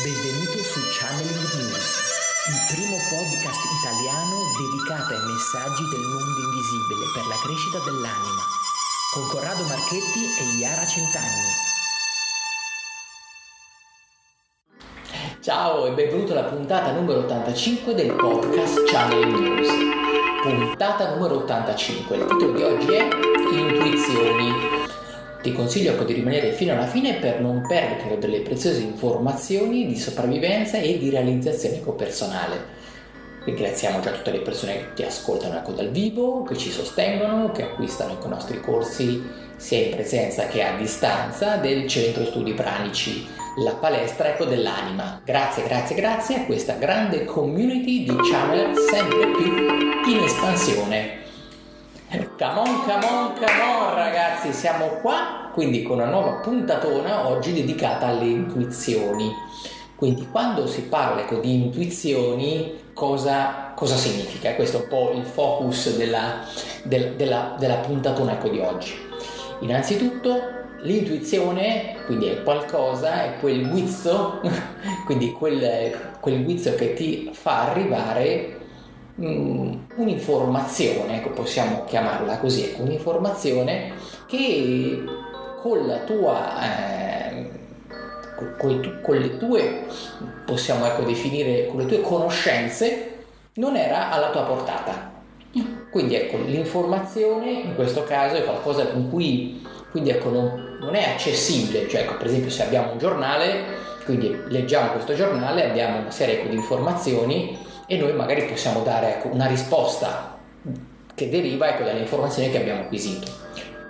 Benvenuto su Channeling News, il primo podcast italiano dedicato ai messaggi del mondo invisibile per la crescita dell'anima, con Corrado Marchetti e Iara Centanni. Ciao e benvenuto alla puntata numero 85 del podcast Channeling News. Puntata numero 85. Il titolo di oggi è Intuizioni ti consiglio ecco di rimanere fino alla fine per non perdere delle preziose informazioni di sopravvivenza e di realizzazione ecopersonale. Ringraziamo già tutte le persone che ti ascoltano ecco dal vivo, che ci sostengono, che acquistano ecco, i nostri corsi sia in presenza che a distanza del Centro Studi Pranici, la palestra ecco dell'anima. Grazie, grazie, grazie a questa grande community di channel sempre più in espansione. Come on, come on, come on ragazzi, siamo qua quindi con una nuova puntatona oggi dedicata alle intuizioni. Quindi quando si parla di intuizioni cosa, cosa, significa? Questo è un po' il focus della, del, della, della puntatona ecco, di oggi. Innanzitutto l'intuizione, quindi è qualcosa, è quel guizzo, quindi quel, quel guizzo che ti fa arrivare un'informazione, ecco, possiamo chiamarla così, ecco, un'informazione che con la tua eh, con, con, le tue possiamo ecco, definire con le tue conoscenze non era alla tua portata. Quindi ecco, l'informazione in questo caso è qualcosa con cui quindi ecco, non, non è accessibile, cioè ecco, per esempio se abbiamo un giornale, quindi leggiamo questo giornale, abbiamo una serie ecco, di informazioni e noi magari possiamo dare ecco, una risposta che deriva ecco, dalle informazioni che abbiamo acquisito.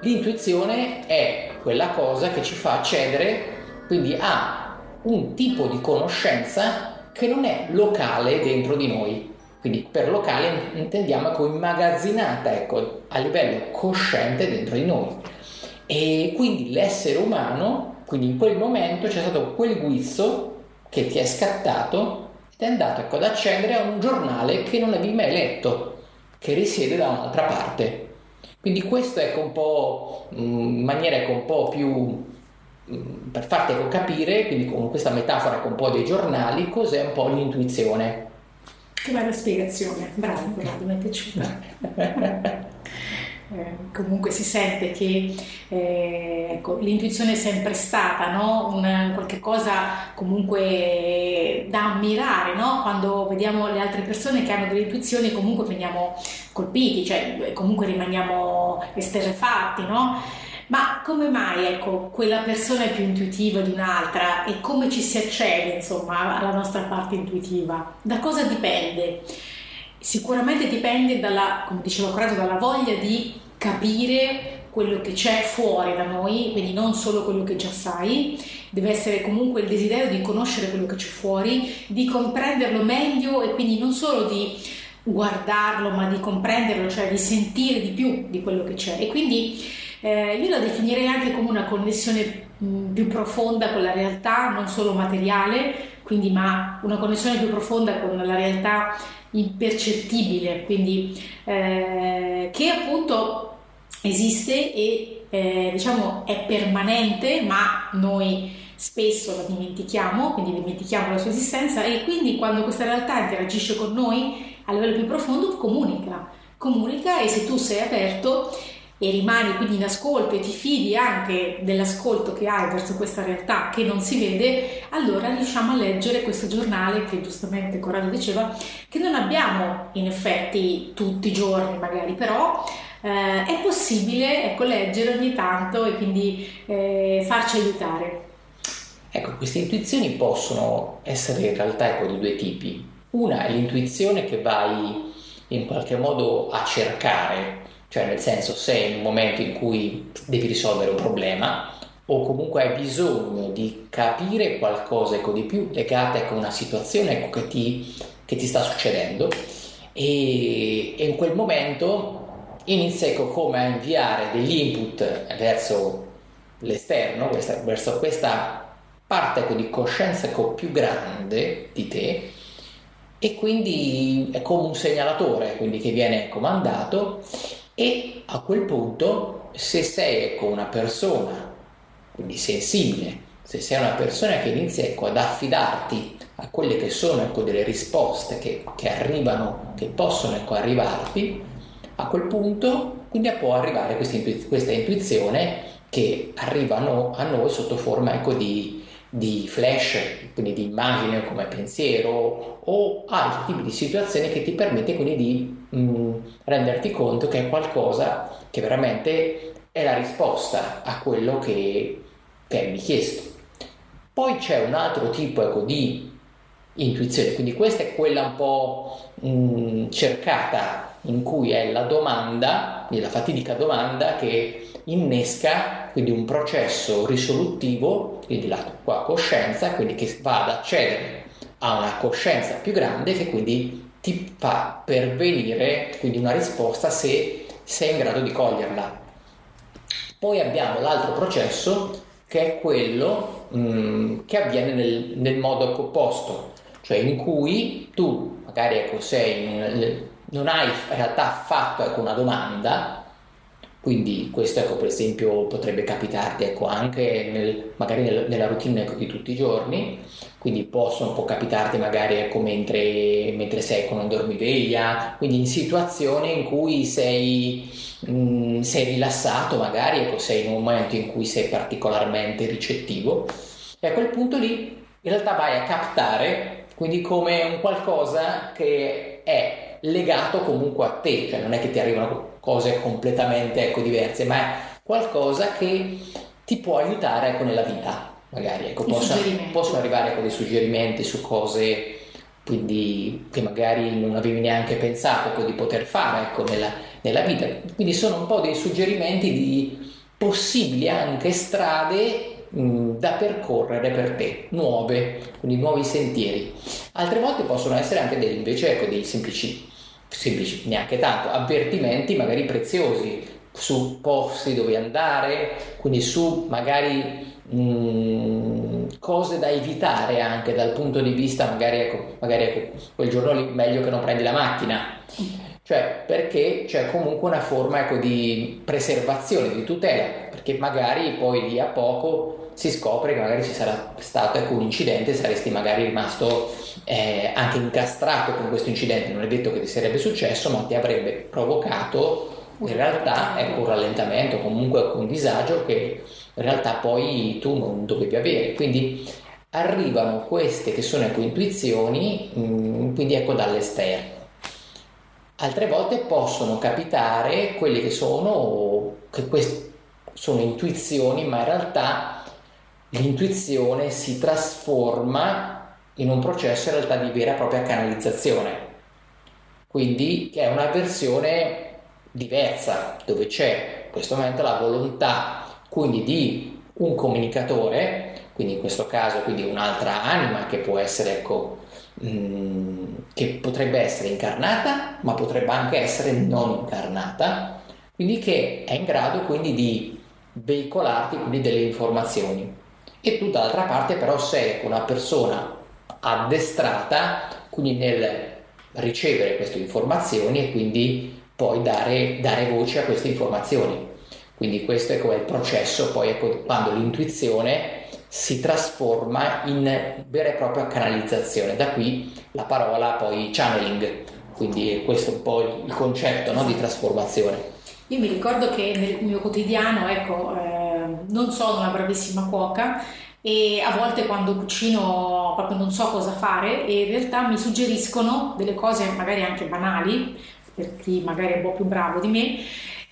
L'intuizione è quella cosa che ci fa accedere quindi a un tipo di conoscenza che non è locale dentro di noi. Quindi per locale intendiamo ecco, immagazzinata ecco, a livello cosciente dentro di noi. E quindi l'essere umano, quindi in quel momento c'è stato quel guizzo che ti è scattato è andato ecco, ad accedere a un giornale che non avevi mai letto, che risiede da un'altra parte. Quindi questo è ecco, un po' mm, in maniera ecco, un po' più mm, per farti ecco, capire, quindi con questa metafora con un po' dei giornali, cos'è un po' l'intuizione. Che bella spiegazione, bravo, bravo, mi è piaciuta. Eh, comunque si sente che eh, ecco, l'intuizione è sempre stata no? Un, qualche comunque da ammirare no? quando vediamo le altre persone che hanno delle intuizioni comunque veniamo colpiti cioè comunque rimaniamo esterrefatti no? ma come mai ecco, quella persona è più intuitiva di un'altra e come ci si accede insomma alla nostra parte intuitiva da cosa dipende? Sicuramente dipende dalla, come Corrado, dalla voglia di capire quello che c'è fuori da noi, quindi non solo quello che già sai, deve essere comunque il desiderio di conoscere quello che c'è fuori, di comprenderlo meglio e quindi non solo di guardarlo, ma di comprenderlo, cioè di sentire di più di quello che c'è. E quindi eh, io la definirei anche come una connessione più profonda con la realtà, non solo materiale, quindi ma una connessione più profonda con la realtà impercettibile, quindi eh, che appunto esiste e eh, diciamo è permanente, ma noi spesso la dimentichiamo, quindi dimentichiamo la sua esistenza e quindi quando questa realtà interagisce con noi a livello più profondo comunica, comunica e se tu sei aperto e rimani quindi in ascolto e ti fidi anche dell'ascolto che hai verso questa realtà che non si vede, allora riusciamo a leggere questo giornale che giustamente Corrado diceva che non abbiamo in effetti tutti i giorni magari, però eh, è possibile ecco, leggere ogni tanto e quindi eh, farci aiutare. Ecco, queste intuizioni possono essere in realtà ecco, di due tipi. Una è l'intuizione che vai in qualche modo a cercare, cioè nel senso sei in un momento in cui devi risolvere un problema o comunque hai bisogno di capire qualcosa ecco, di più legato ecco, a una situazione ecco, che, ti, che, ti, sta succedendo e, e in quel momento inizia ecco, come a inviare degli input verso l'esterno, questa, verso questa parte ecco, di coscienza ecco, più grande di te e quindi è come un segnalatore quindi, che viene comandato e a quel punto se sei ecco, una persona quindi sensibile se sei una persona che inizia ecco, ad affidarti a quelle che sono ecco, delle risposte che, che, arrivano, che possono ecco, arrivarti, a quel punto quindi può arrivare questa, intuiz- questa intuizione che arrivano a noi sotto forma ecco, di, di flash, quindi di immagine come pensiero o altri tipi di situazioni che ti permette quindi di mh, mm, renderti conto che è qualcosa che veramente è la risposta a quello che, che mi chiesto. Poi c'è un altro tipo ecco, di intuizione, quindi questa è quella un po' mh, mm, cercata in cui è la domanda, la fatidica domanda che innesca quindi un processo risolutivo, quindi la tua coscienza, quindi che va ad accedere a una coscienza più grande che quindi ti fa pervenire quindi una risposta se sei in grado di coglierla. Poi abbiamo l'altro processo che è quello mh, mm, che avviene nel, nel modo opposto, cioè in cui tu magari ecco, sei, non hai in realtà fatto ecco, una domanda, quindi questo ecco, per esempio potrebbe capitarti ecco, anche nel, magari nel, nella routine ecco, di tutti i giorni, quindi possono, può capitarti magari ecco, mentre, mentre, sei con un dormiveglia, quindi in situazioni in cui sei, mh, mm, sei rilassato, magari ecco, sei in un momento in cui sei particolarmente ricettivo e a quel punto lì in realtà vai a captare quindi come un qualcosa che è legato comunque a te, cioè non è che ti arrivano cose completamente ecco, diverse, ma è qualcosa che ti può aiutare ecco, nella vita, magari. Ecco, possono, possono, arrivare ecco, dei suggerimenti su cose quindi, che magari non avevi neanche pensato ecco, di poter fare ecco, nella, nella vita. Quindi sono un po' dei suggerimenti di possibili anche strade mh, da percorrere per te, nuove, quindi nuovi sentieri. Altre volte possono essere anche dei, invece ecco, dei semplici semplici, neanche tanto, avvertimenti magari preziosi su posti dove andare, quindi su magari mh, mm, cose da evitare anche dal punto di vista magari, ecco, magari ecco, quel giorno lì meglio che non prendi la macchina. Cioè, perché c'è comunque una forma ecco, di preservazione, di tutela, perché magari poi lì a poco si scopre che magari ci sarà stato ecco, un incidente, saresti magari rimasto eh, anche incastrato con questo incidente, non è detto che ti sarebbe successo, ma ti avrebbe provocato in realtà ecco, un rallentamento, comunque un disagio che in realtà poi tu non dovevi avere. Quindi arrivano queste che sono ecco, intuizioni, mh, mm, quindi ecco dall'esterno. Altre volte possono capitare quelle che sono, che queste sono intuizioni, ma in realtà l'intuizione si trasforma in un processo in realtà di vera e propria canalizzazione. Quindi che è una versione diversa, dove c'è in questo momento la volontà quindi di un comunicatore, quindi in questo caso quindi un'altra anima che può essere ecco, che potrebbe essere incarnata, ma potrebbe anche essere non incarnata, quindi che è in grado quindi di veicolarti quindi delle informazioni. E tu dall'altra parte però sei una persona addestrata quindi nel ricevere queste informazioni e quindi poi dare, dare voce a queste informazioni. Quindi questo è come il processo poi ecco, quando l'intuizione si trasforma in vera e propria canalizzazione. Da qui la parola poi channeling, quindi questo è un po' il concetto no, di trasformazione. Io mi ricordo che nel mio quotidiano, ecco, eh, non sono una bravissima cuoca, e a volte quando cucino proprio non so cosa fare e in realtà mi suggeriscono delle cose magari anche banali per chi magari è un po' più bravo di me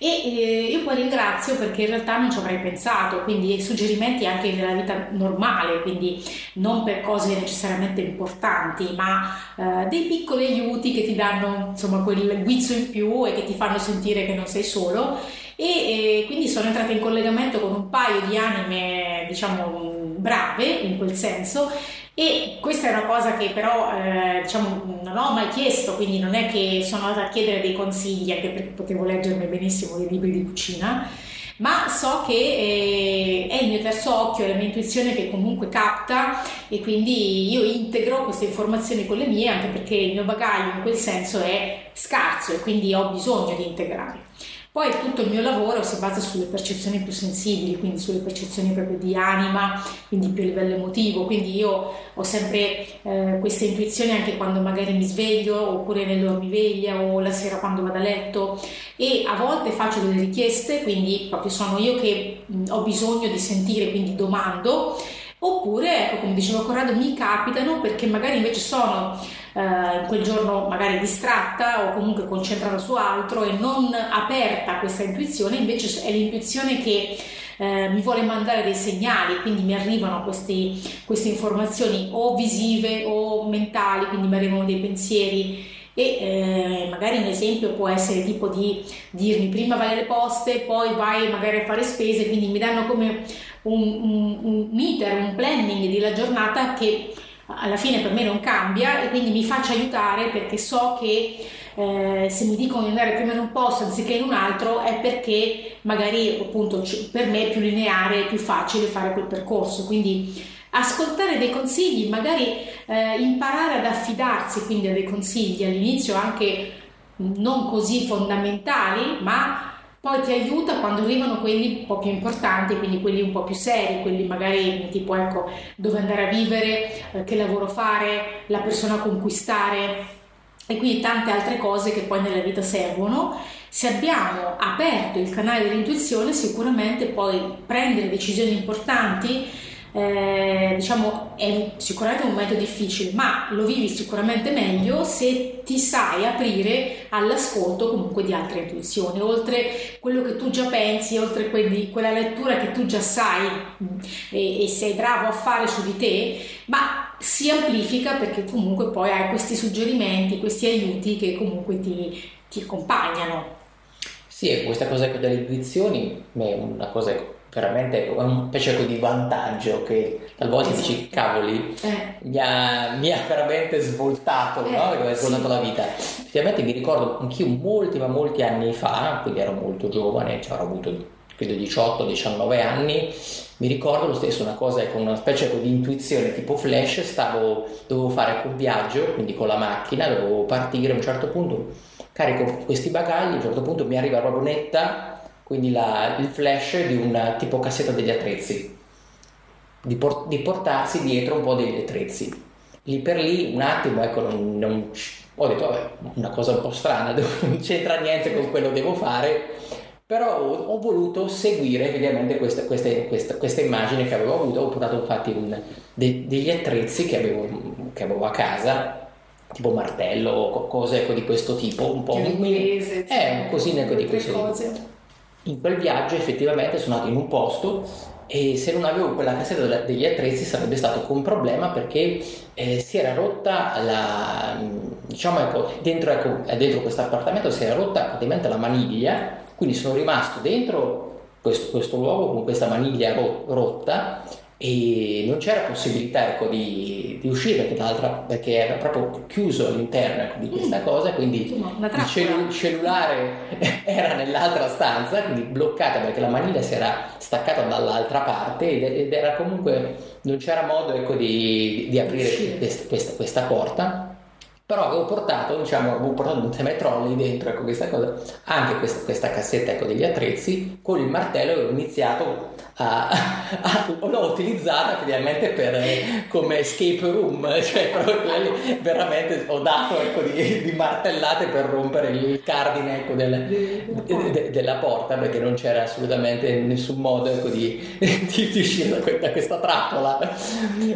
e eh, io poi ringrazio perché in realtà non ci avrei pensato, quindi suggerimenti anche nella vita normale, quindi non per cose necessariamente importanti, ma eh, dei piccoli aiuti che ti danno insomma quel guizzo in più e che ti fanno sentire che non sei solo e, quindi sono entrata in collegamento con un paio di anime diciamo brave in quel senso e questa è una cosa che però eh, diciamo, non ho mai chiesto, quindi non è che sono andata a chiedere dei consigli, anche perché potevo leggermi benissimo dei libri di cucina, ma so che eh, è il mio terzo occhio, è la mia intuizione che comunque capta e quindi io integro queste informazioni con le mie, anche perché il mio bagaglio in quel senso è scarso e quindi ho bisogno di integrare. Poi tutto il mio lavoro si basa sulle percezioni più sensibili, quindi sulle percezioni proprio di anima, quindi più a livello emotivo, quindi io ho sempre eh, queste intuizioni anche quando magari mi sveglio oppure nel dormiveglia o la sera quando vado a letto. E a volte faccio delle richieste, quindi proprio sono io che mh, ho bisogno di sentire, quindi domando Oppure, ecco, come diceva Corrado, mi capitano perché magari invece sono eh, quel giorno magari distratta o comunque concentrata su altro e non aperta a questa intuizione, invece è l'intuizione che eh, mi vuole mandare dei segnali, quindi mi arrivano questi, queste informazioni o visive o mentali, quindi mi arrivano dei pensieri e eh, magari un esempio può essere tipo di dirmi prima vai alle poste, poi vai magari a fare spese, quindi mi danno come un, un, un meter, un planning della giornata che alla fine per me non cambia e quindi mi faccio aiutare perché so che eh, se mi dicono di andare prima in un posto anziché in un altro è perché magari appunto per me è più lineare, è più facile fare quel percorso. Quindi ascoltare dei consigli, magari eh, imparare ad affidarsi quindi a dei consigli all'inizio anche non così fondamentali, ma poi ti aiuta quando arrivano quelli un po' più importanti, quindi quelli un po' più seri, quelli magari tipo ecco dove andare a vivere, eh, che lavoro fare, la persona a conquistare e quindi tante altre cose che poi nella vita servono. Se abbiamo aperto il canale dell'intuizione sicuramente poi prendere decisioni importanti eh, diciamo è sicuramente un momento difficile, ma lo vivi sicuramente meglio se ti sai aprire all'ascolto comunque di altre intuizioni, oltre quello che tu già pensi, oltre quelli, quella lettura che tu già sai mm, e, e sei bravo a fare su di te, ma si amplifica perché comunque poi hai questi suggerimenti, questi aiuti che comunque ti, ti accompagnano. Sì, questa cosa delle intuizioni è una cosa veramente è un pezzetto di vantaggio che talvolta esatto. dici cavoli eh. mi, ha, mi, ha, veramente svoltato eh, no? mi ha svoltato sì. la vita effettivamente mi ricordo anch'io molti ma molti anni fa quindi ero molto giovane cioè, avrò avuto credo 18-19 anni mi ricordo lo stesso una cosa con una specie di intuizione tipo flash stavo dovevo fare un viaggio quindi con la macchina dovevo partire a un certo punto carico questi bagagli a un certo punto mi arriva proprio netta quindi la, il flash di una tipo cassetta degli attrezzi, di, por, di, portarsi dietro un po' degli attrezzi. Lì per lì, un attimo, ecco, non, non, ho detto, vabbè, una cosa un po' strana, non c'entra niente con quello che devo fare, però ho, ho voluto seguire ovviamente questa, questa, questa, questa, immagine che avevo avuto, ho portato infatti un, de, degli attrezzi che avevo, che avevo a casa, tipo martello o cose ecco, di questo tipo, un po' inglese, eh, cosine ecco, di questo tipo in quel viaggio effettivamente sono andato in un posto e se non avevo quella cassetta degli attrezzi sarebbe stato un problema perché eh, si era rotta la diciamo ecco dentro, ecco, dentro questo appartamento si era rotta praticamente la maniglia quindi sono rimasto dentro questo, questo luogo con questa maniglia ro- rotta e non c'era possibilità ecco, di, di, uscire perché, era proprio chiuso all'interno ecco, di questa mm. cosa quindi il cellu- cellulare era nell'altra stanza quindi bloccata perché la maniglia si era staccata dall'altra parte ed, ed era comunque non c'era modo ecco, di, di, aprire questa, questa, questa porta. Però avevo portato, diciamo, avevo portato un semi-trolley dentro, ecco questa cosa, anche questa, questa cassetta ecco, degli attrezzi, con il martello ho iniziato a, a, l'ho utilizzata ovviamente per, come escape room, cioè proprio veramente ho dato ecco, di, di, martellate per rompere il cardine ecco, del, de, de, della porta, perché non c'era assolutamente nessun modo ecco, di, di, di, uscire da questa, trappola,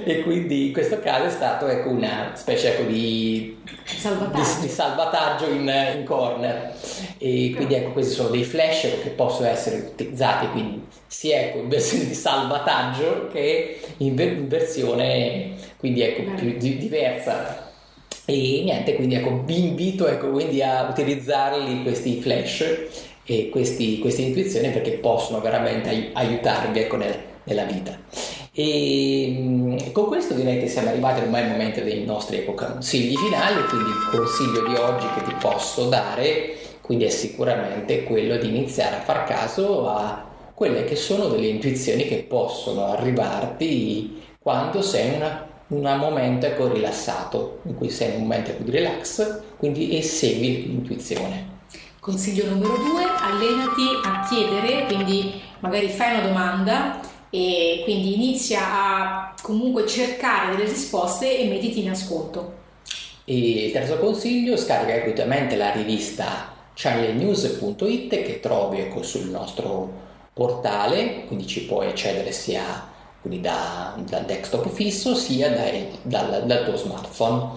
e quindi in questo caso è stato ecco, una specie ecco, di salvataggio, di, di salvataggio in, in, corner. E quindi ecco questi sono dei flash che possono essere utilizzati quindi sia ecco, in versione di salvataggio che in, in versione quindi ecco più di, diversa. E niente quindi ecco vi invito ecco quindi a utilizzarli questi flash e questi, queste intuizioni perché possono veramente aiutarvi ecco nel, nella vita. E mm, con questo direi che siamo arrivati ormai al momento dei nostri consigli finali, quindi il consiglio di oggi che ti posso dare quindi è sicuramente quello di iniziare a far caso a quelle che sono delle intuizioni che possono arrivarti quando sei in un momento ecco, rilassato, in cui sei in un momento ecco, di relax, quindi e segui l'intuizione. Consiglio numero due, allenati a chiedere, quindi magari fai una domanda e quindi inizia a comunque cercare delle risposte e mettiti in ascolto. E terzo consiglio, scarica gratuitamente la rivista channelnews.it che trovi ecco, sul nostro portale, quindi ci puoi accedere sia da, dal desktop fisso sia dai, dal, dal tuo smartphone.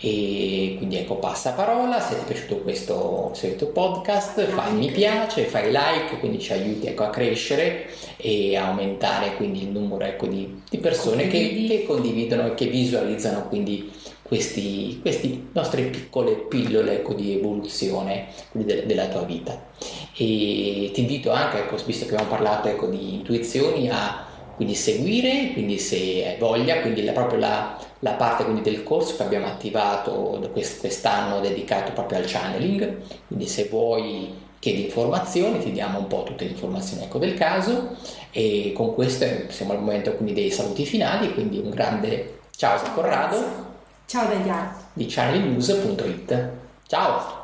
E quindi ecco passa parola se ti è piaciuto questo, questo podcast fai mi piace fai like quindi ci aiuti ecco, a crescere e a aumentare quindi il numero ecco, di, di, persone che, che, condividono e che visualizzano quindi questi, questi nostre piccole pillole ecco, di evoluzione de, della tua vita. E ti invito anche ecco, visto che abbiamo parlato ecco, di intuizioni a quindi seguire, quindi se hai voglia, quindi la, proprio la, la parte quindi del corso che abbiamo attivato quest'anno dedicato proprio al channeling, quindi se vuoi chiedi informazioni, ti diamo un po' tutte le informazioni ecco, del caso. E con questo siamo al momento quindi dei saluti finali, quindi un grande ciao Corrado. Ciao Daglia. Di channelingnews.it. Ciao!